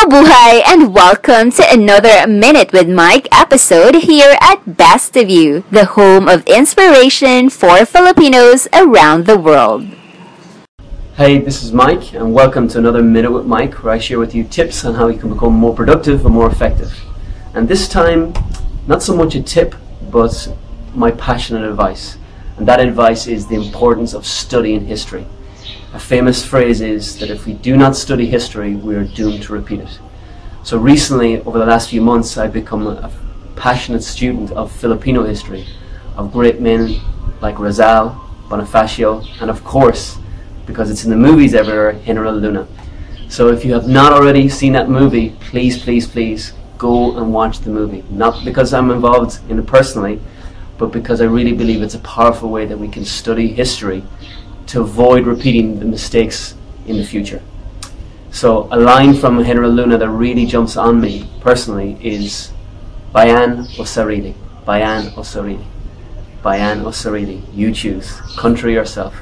Mabuhay and welcome to another Minute with Mike episode here at Best of You, the home of inspiration for Filipinos around the world. Hey, this is Mike, and welcome to another Minute with Mike, where I share with you tips on how you can become more productive and more effective. And this time, not so much a tip, but my passionate advice. And that advice is the importance of studying history. A famous phrase is that if we do not study history, we are doomed to repeat it. So recently, over the last few months, I've become a passionate student of Filipino history, of great men like Rizal, Bonifacio, and of course, because it's in the movies everywhere, General Luna. So if you have not already seen that movie, please, please, please go and watch the movie. Not because I'm involved in it personally, but because I really believe it's a powerful way that we can study history to avoid repeating the mistakes in the future. So a line from General Luna that really jumps on me personally is Bayan o Sarili. Bayan o Sarili. Bayan o Sarili. You choose. Country yourself.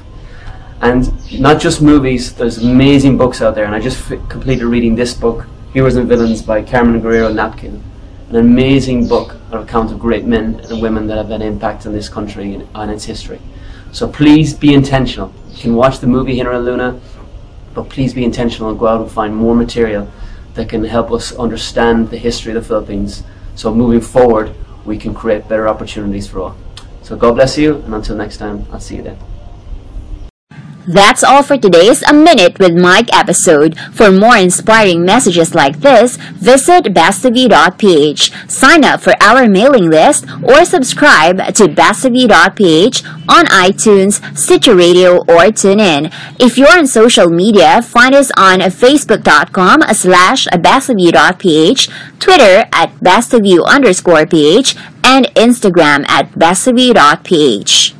And not just movies, there's amazing books out there. And I just f- completed reading this book, Heroes and Villains by Carmen Guerrero Nakpil. An amazing book, an account of great men and women that have had an impact on this country and on its history. So please be intentional. You can watch the movie General Luna, but please be intentional and go out and find more material that can help us understand the history of the Philippines. So moving forward, we can create better opportunities for all. So God bless you, and until next time, I'll see you then. That's all for today's A Minute with Mike episode. For more inspiring messages like this, visit bestofyou.ph. Sign up for our mailing list or subscribe to bestofyou.ph on iTunes, Stitcher Radio, or TuneIn. If you're on social media, find us on facebook.com slash bestofyou.ph, Twitter at bestofyou underscore ph, and Instagram at bestofyou.ph.